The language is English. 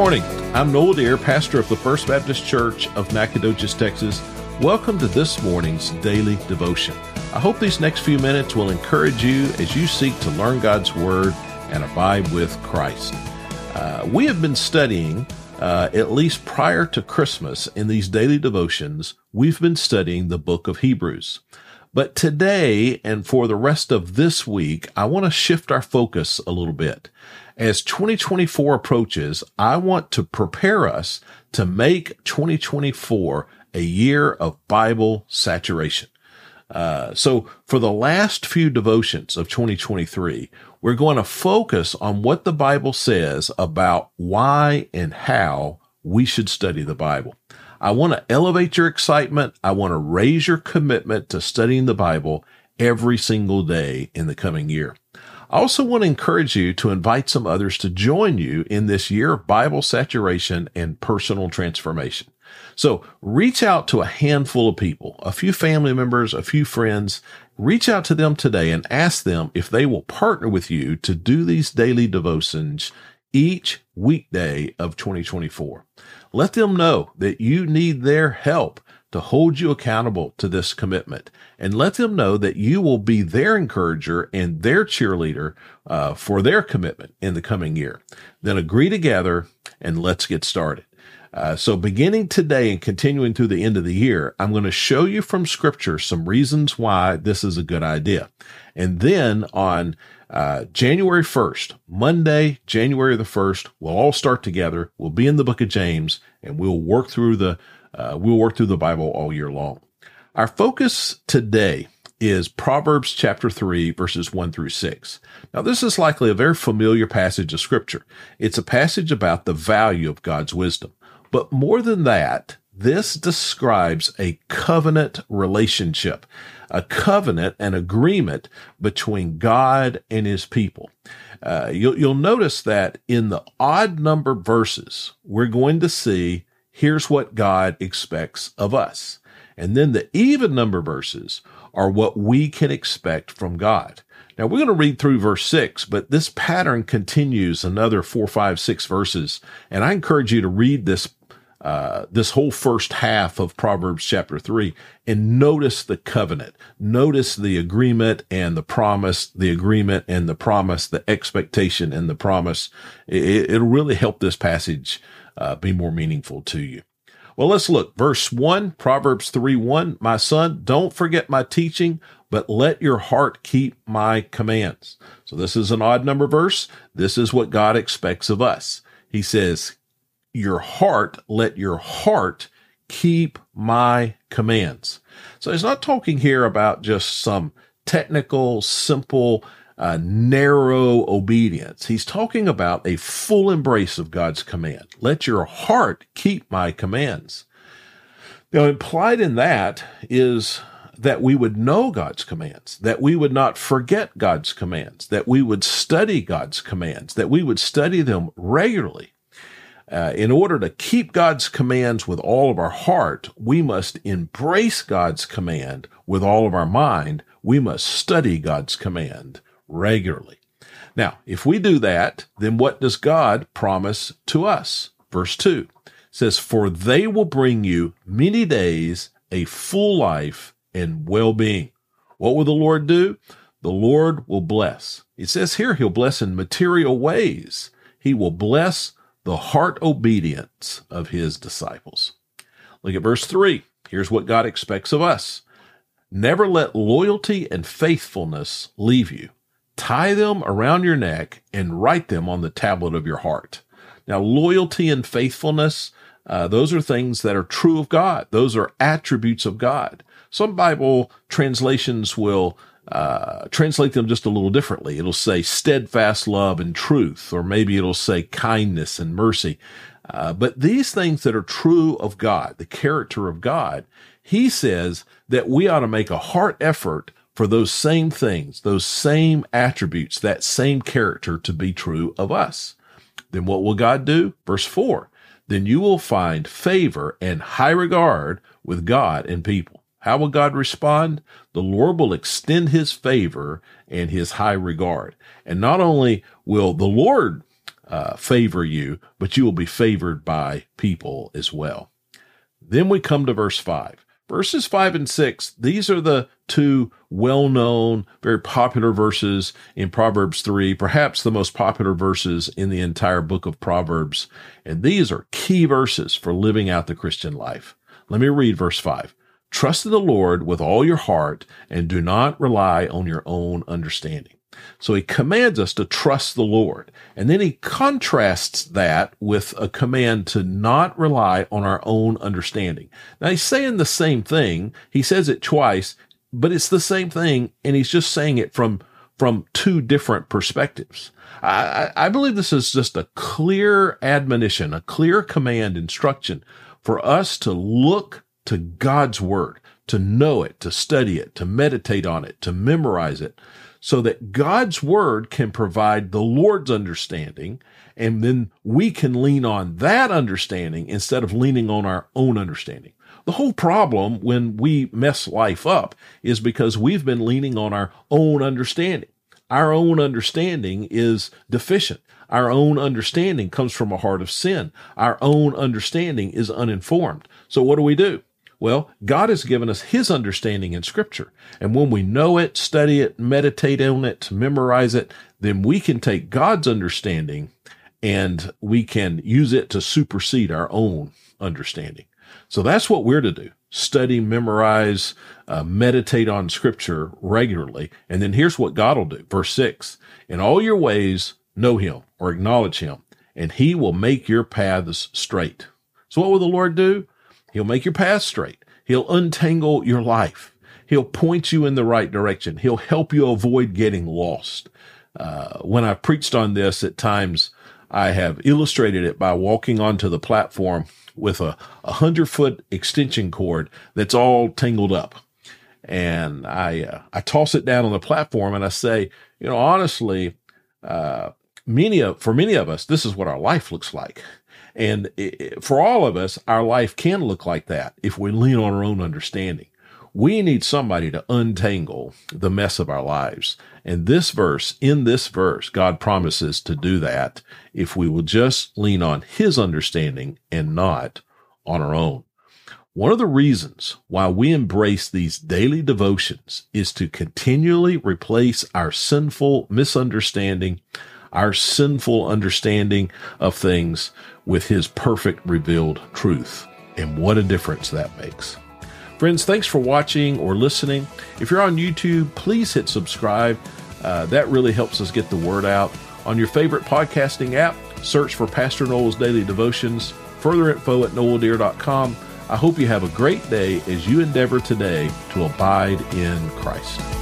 morning. I'm Noel Dear, pastor of the First Baptist Church of Nacogdoches, Texas. Welcome to this morning's daily devotion. I hope these next few minutes will encourage you as you seek to learn God's Word and abide with Christ. Uh, we have been studying, uh, at least prior to Christmas, in these daily devotions, we've been studying the book of Hebrews. But today and for the rest of this week, I want to shift our focus a little bit. As 2024 approaches, I want to prepare us to make 2024 a year of Bible saturation. Uh, so for the last few devotions of 2023, we're going to focus on what the Bible says about why and how we should study the Bible. I want to elevate your excitement. I want to raise your commitment to studying the Bible every single day in the coming year. I also want to encourage you to invite some others to join you in this year of Bible saturation and personal transformation. So reach out to a handful of people, a few family members, a few friends. Reach out to them today and ask them if they will partner with you to do these daily devotions each weekday of 2024. Let them know that you need their help to hold you accountable to this commitment and let them know that you will be their encourager and their cheerleader uh, for their commitment in the coming year. Then agree together and let's get started. Uh, so beginning today and continuing through the end of the year, I'm going to show you from scripture some reasons why this is a good idea. And then on uh, January 1st, Monday, January the 1st, we'll all start together. We'll be in the book of James and we'll work through the, uh, we'll work through the Bible all year long. Our focus today is Proverbs chapter 3 verses 1 through 6. Now this is likely a very familiar passage of scripture. It's a passage about the value of God's wisdom. But more than that, this describes a covenant relationship a covenant, an agreement between God and his people. Uh, you'll, you'll notice that in the odd number verses, we're going to see here's what God expects of us. And then the even number verses are what we can expect from God. Now we're going to read through verse six, but this pattern continues another four, five, six verses. And I encourage you to read this uh, this whole first half of Proverbs chapter three and notice the covenant, notice the agreement and the promise, the agreement and the promise, the expectation and the promise. It, will really help this passage uh, be more meaningful to you. Well, let's look. Verse one, Proverbs three one. My son, don't forget my teaching, but let your heart keep my commands. So this is an odd number verse. This is what God expects of us. He says, your heart, let your heart keep my commands. So he's not talking here about just some technical, simple, uh, narrow obedience. He's talking about a full embrace of God's command. Let your heart keep my commands. Now, implied in that is that we would know God's commands, that we would not forget God's commands, that we would study God's commands, that we would study them regularly. Uh, in order to keep God's commands with all of our heart, we must embrace God's command with all of our mind. We must study God's command regularly. Now, if we do that, then what does God promise to us? Verse 2 says, For they will bring you many days, a full life, and well being. What will the Lord do? The Lord will bless. It says here, He'll bless in material ways. He will bless the heart obedience of his disciples. Look at verse 3. Here's what God expects of us. Never let loyalty and faithfulness leave you. Tie them around your neck and write them on the tablet of your heart. Now, loyalty and faithfulness, uh, those are things that are true of God. Those are attributes of God. Some Bible translations will uh, translate them just a little differently. It'll say steadfast love and truth, or maybe it'll say kindness and mercy. Uh, but these things that are true of God, the character of God, he says that we ought to make a heart effort for those same things, those same attributes, that same character to be true of us. Then what will God do? Verse four. Then you will find favor and high regard with God and people. How will God respond? The Lord will extend his favor and his high regard. And not only will the Lord uh, favor you, but you will be favored by people as well. Then we come to verse 5. Verses 5 and 6, these are the two well known, very popular verses in Proverbs 3, perhaps the most popular verses in the entire book of Proverbs. And these are key verses for living out the Christian life. Let me read verse 5. Trust in the Lord with all your heart and do not rely on your own understanding. So he commands us to trust the Lord. And then he contrasts that with a command to not rely on our own understanding. Now he's saying the same thing. He says it twice, but it's the same thing. And he's just saying it from, from two different perspectives. I, I believe this is just a clear admonition, a clear command instruction for us to look to God's word, to know it, to study it, to meditate on it, to memorize it, so that God's word can provide the Lord's understanding. And then we can lean on that understanding instead of leaning on our own understanding. The whole problem when we mess life up is because we've been leaning on our own understanding. Our own understanding is deficient. Our own understanding comes from a heart of sin. Our own understanding is uninformed. So what do we do? Well, God has given us his understanding in scripture. And when we know it, study it, meditate on it, memorize it, then we can take God's understanding and we can use it to supersede our own understanding. So that's what we're to do. Study, memorize, uh, meditate on scripture regularly. And then here's what God will do. Verse six, in all your ways, know him or acknowledge him and he will make your paths straight. So what will the Lord do? He'll make your path straight. He'll untangle your life. He'll point you in the right direction. He'll help you avoid getting lost. Uh, when I preached on this at times, I have illustrated it by walking onto the platform with a, a hundred foot extension cord that's all tangled up. And I, uh, I toss it down on the platform and I say, you know, honestly, uh, many of, for many of us, this is what our life looks like. And for all of us, our life can look like that if we lean on our own understanding. We need somebody to untangle the mess of our lives. And this verse, in this verse, God promises to do that if we will just lean on his understanding and not on our own. One of the reasons why we embrace these daily devotions is to continually replace our sinful misunderstanding our sinful understanding of things with his perfect revealed truth. And what a difference that makes. Friends, thanks for watching or listening. If you're on YouTube, please hit subscribe. Uh, that really helps us get the word out. On your favorite podcasting app, search for Pastor Noel's Daily Devotions. Further info at noeldear.com. I hope you have a great day as you endeavor today to abide in Christ.